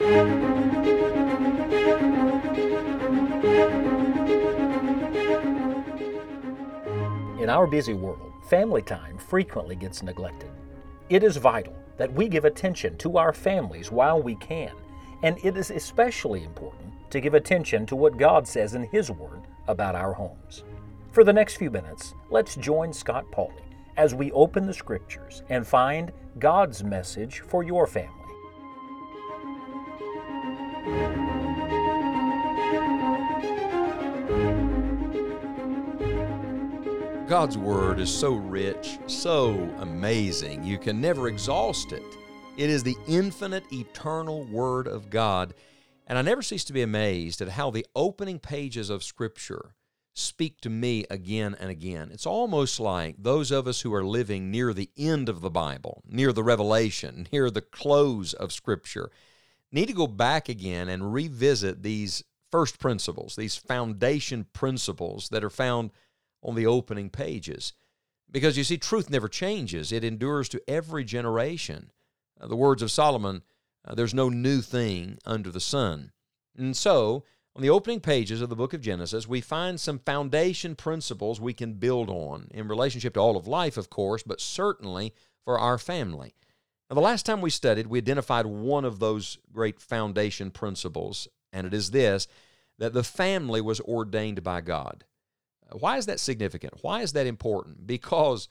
In our busy world, family time frequently gets neglected. It is vital that we give attention to our families while we can, and it is especially important to give attention to what God says in His Word about our homes. For the next few minutes, let's join Scott Pauley as we open the Scriptures and find God's message for your family. God's Word is so rich, so amazing, you can never exhaust it. It is the infinite, eternal Word of God. And I never cease to be amazed at how the opening pages of Scripture speak to me again and again. It's almost like those of us who are living near the end of the Bible, near the revelation, near the close of Scripture, need to go back again and revisit these first principles, these foundation principles that are found on the opening pages. Because you see, truth never changes, it endures to every generation. Uh, the words of Solomon uh, there's no new thing under the sun. And so, on the opening pages of the book of Genesis, we find some foundation principles we can build on in relationship to all of life, of course, but certainly for our family. Now, the last time we studied, we identified one of those great foundation principles, and it is this that the family was ordained by God. Why is that significant? Why is that important? Because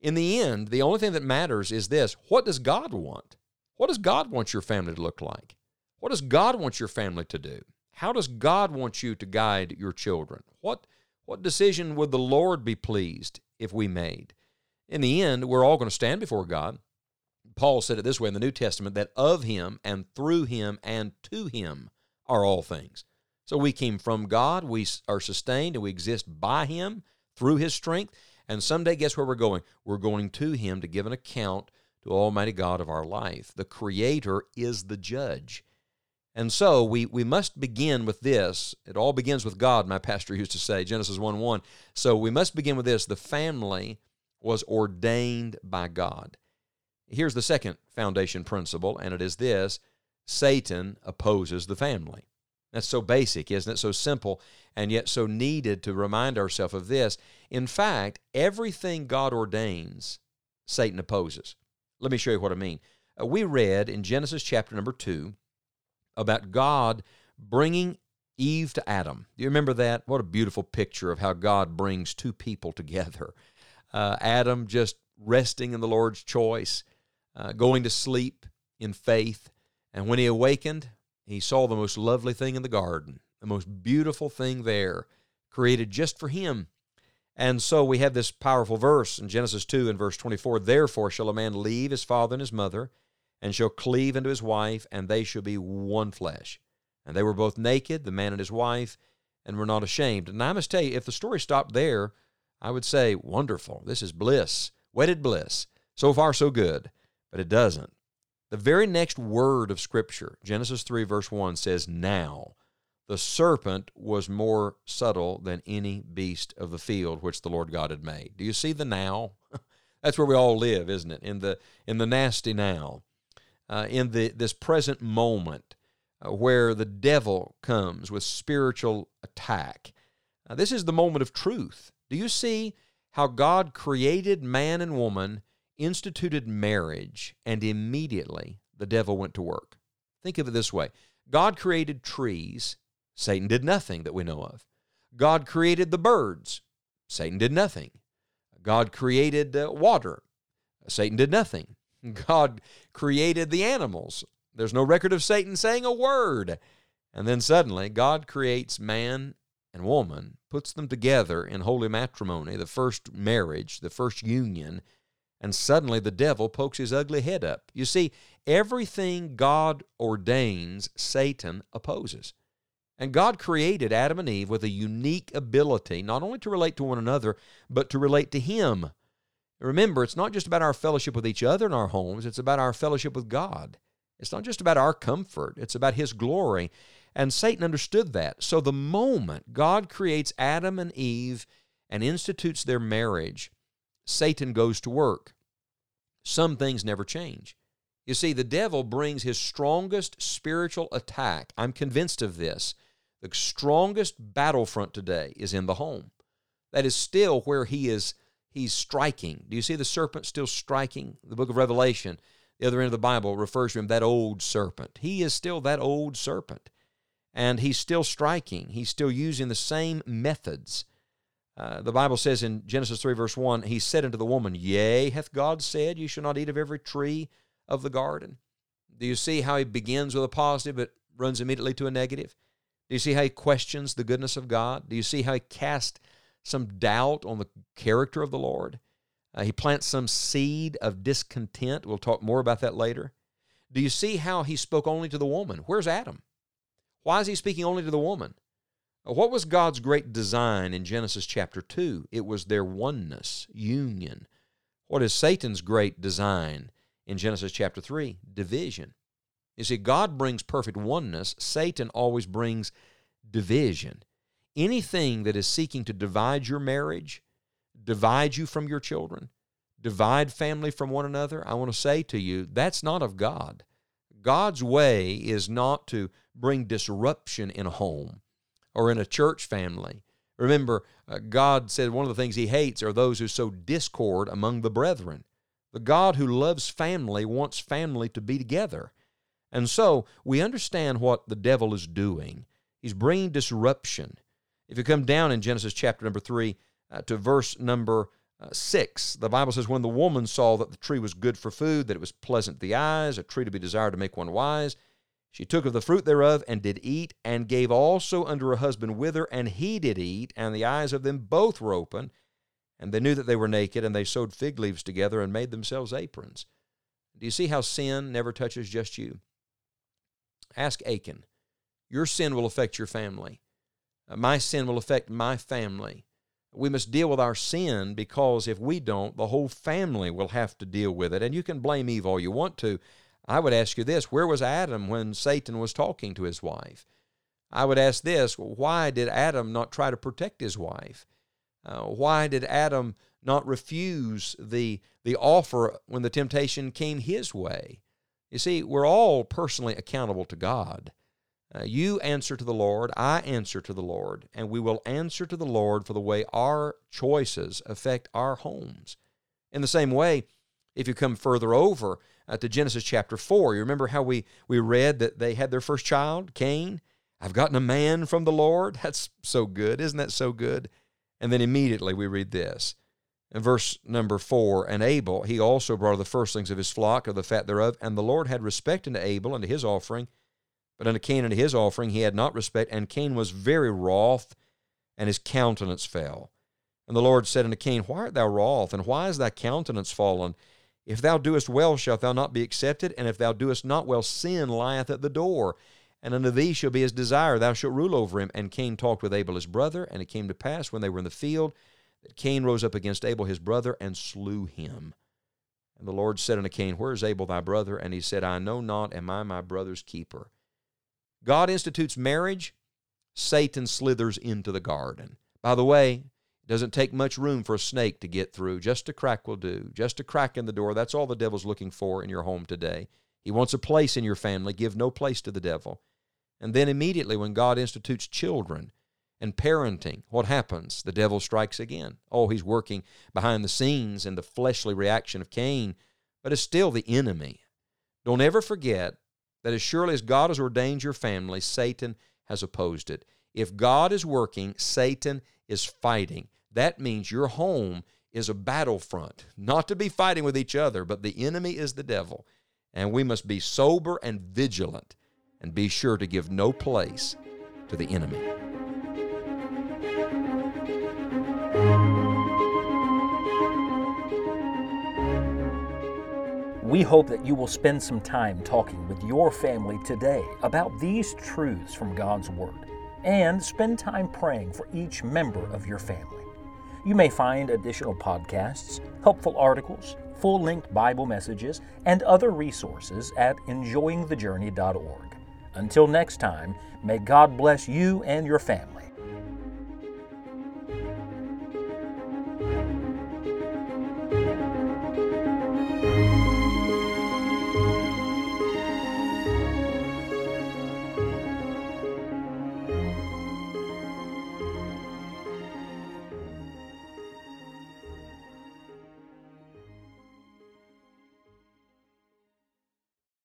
in the end, the only thing that matters is this what does God want? What does God want your family to look like? What does God want your family to do? How does God want you to guide your children? What, what decision would the Lord be pleased if we made? In the end, we're all going to stand before God. Paul said it this way in the New Testament that of him and through him and to him are all things. So we came from God, we are sustained, and we exist by Him through His strength. And someday, guess where we're going? We're going to Him to give an account to Almighty God of our life. The Creator is the judge. And so we, we must begin with this. It all begins with God, my pastor used to say, Genesis 1 1. So we must begin with this. The family was ordained by God. Here's the second foundation principle, and it is this Satan opposes the family. That's so basic, isn't it? So simple and yet so needed to remind ourselves of this. In fact, everything God ordains, Satan opposes. Let me show you what I mean. Uh, we read in Genesis chapter number 2 about God bringing Eve to Adam. Do you remember that? What a beautiful picture of how God brings two people together. Uh, Adam just resting in the Lord's choice, uh, going to sleep in faith. And when he awakened, he saw the most lovely thing in the garden, the most beautiful thing there, created just for him. And so we have this powerful verse in Genesis 2 and verse 24 Therefore shall a man leave his father and his mother, and shall cleave unto his wife, and they shall be one flesh. And they were both naked, the man and his wife, and were not ashamed. And I must tell you, if the story stopped there, I would say, wonderful. This is bliss, wedded bliss. So far, so good. But it doesn't. The very next word of Scripture, Genesis 3, verse 1, says, Now the serpent was more subtle than any beast of the field which the Lord God had made. Do you see the now? That's where we all live, isn't it? In the, in the nasty now, uh, in the, this present moment uh, where the devil comes with spiritual attack. Uh, this is the moment of truth. Do you see how God created man and woman instituted marriage, and immediately the devil went to work. Think of it this way God created trees, Satan did nothing that we know of. God created the birds, Satan did nothing. God created uh, water, Satan did nothing. God created the animals. There's no record of Satan saying a word. And then suddenly, God creates man and woman, puts them together in holy matrimony, the first marriage, the first union, and suddenly the devil pokes his ugly head up. You see, everything God ordains, Satan opposes. And God created Adam and Eve with a unique ability not only to relate to one another, but to relate to Him. Remember, it's not just about our fellowship with each other in our homes, it's about our fellowship with God. It's not just about our comfort, it's about His glory. And Satan understood that. So the moment God creates Adam and Eve and institutes their marriage, Satan goes to work. Some things never change. You see, the devil brings his strongest spiritual attack. I'm convinced of this. The strongest battlefront today is in the home. That is still where he is he's striking. Do you see the serpent still striking? The book of Revelation, the other end of the Bible refers to him that old serpent. He is still that old serpent. And he's still striking. He's still using the same methods. Uh, the Bible says in Genesis 3, verse 1, He said unto the woman, Yea, hath God said, You shall not eat of every tree of the garden. Do you see how he begins with a positive but runs immediately to a negative? Do you see how he questions the goodness of God? Do you see how he casts some doubt on the character of the Lord? Uh, he plants some seed of discontent. We'll talk more about that later. Do you see how he spoke only to the woman? Where's Adam? Why is he speaking only to the woman? Uh, what was God's great design in Genesis chapter 2? It was their oneness, union. What is Satan's great design in Genesis chapter 3 division. You see, God brings perfect oneness, Satan always brings division. Anything that is seeking to divide your marriage, divide you from your children, divide family from one another, I want to say to you, that's not of God. God's way is not to bring disruption in a home or in a church family. Remember, uh, God said one of the things He hates are those who sow discord among the brethren. The God who loves family wants family to be together. And so we understand what the devil is doing. He's bringing disruption. If you come down in Genesis chapter number 3 uh, to verse number uh, 6, the Bible says, When the woman saw that the tree was good for food, that it was pleasant to the eyes, a tree to be desired to make one wise, she took of the fruit thereof and did eat, and gave also unto her husband with her, and he did eat, and the eyes of them both were open, and they knew that they were naked, and they sewed fig leaves together and made themselves aprons. Do you see how sin never touches just you? Ask Achan. Your sin will affect your family. Uh, my sin will affect my family. We must deal with our sin because if we don't, the whole family will have to deal with it. And you can blame Eve all you want to. I would ask you this where was Adam when Satan was talking to his wife? I would ask this why did Adam not try to protect his wife? Uh, why did Adam not refuse the, the offer when the temptation came his way? You see, we're all personally accountable to God. Uh, you answer to the Lord, I answer to the Lord, and we will answer to the Lord for the way our choices affect our homes. In the same way, if you come further over uh, to Genesis chapter 4, you remember how we, we read that they had their first child, Cain? I've gotten a man from the Lord. That's so good. Isn't that so good? And then immediately we read this. In verse number four, and Abel, he also brought the firstlings of his flock, of the fat thereof. And the Lord had respect unto Abel and to his offering, but unto Cain and to his offering he had not respect. And Cain was very wroth, and his countenance fell. And the Lord said unto Cain, Why art thou wroth, and why is thy countenance fallen? If thou doest well, shalt thou not be accepted, and if thou doest not well, sin lieth at the door. And unto thee shall be his desire, thou shalt rule over him. And Cain talked with Abel his brother, and it came to pass when they were in the field that Cain rose up against Abel his brother and slew him. And the Lord said unto Cain, Where is Abel thy brother? And he said, I know not, am I my brother's keeper? God institutes marriage, Satan slithers into the garden. By the way, doesn't take much room for a snake to get through. Just a crack will do. Just a crack in the door. That's all the devil's looking for in your home today. He wants a place in your family. Give no place to the devil. And then immediately, when God institutes children and parenting, what happens? The devil strikes again. Oh, he's working behind the scenes in the fleshly reaction of Cain, but it's still the enemy. Don't ever forget that as surely as God has ordained your family, Satan has opposed it. If God is working, Satan is fighting. That means your home is a battlefront, not to be fighting with each other, but the enemy is the devil. And we must be sober and vigilant and be sure to give no place to the enemy. We hope that you will spend some time talking with your family today about these truths from God's Word and spend time praying for each member of your family. You may find additional podcasts, helpful articles, full length Bible messages, and other resources at enjoyingthejourney.org. Until next time, may God bless you and your family.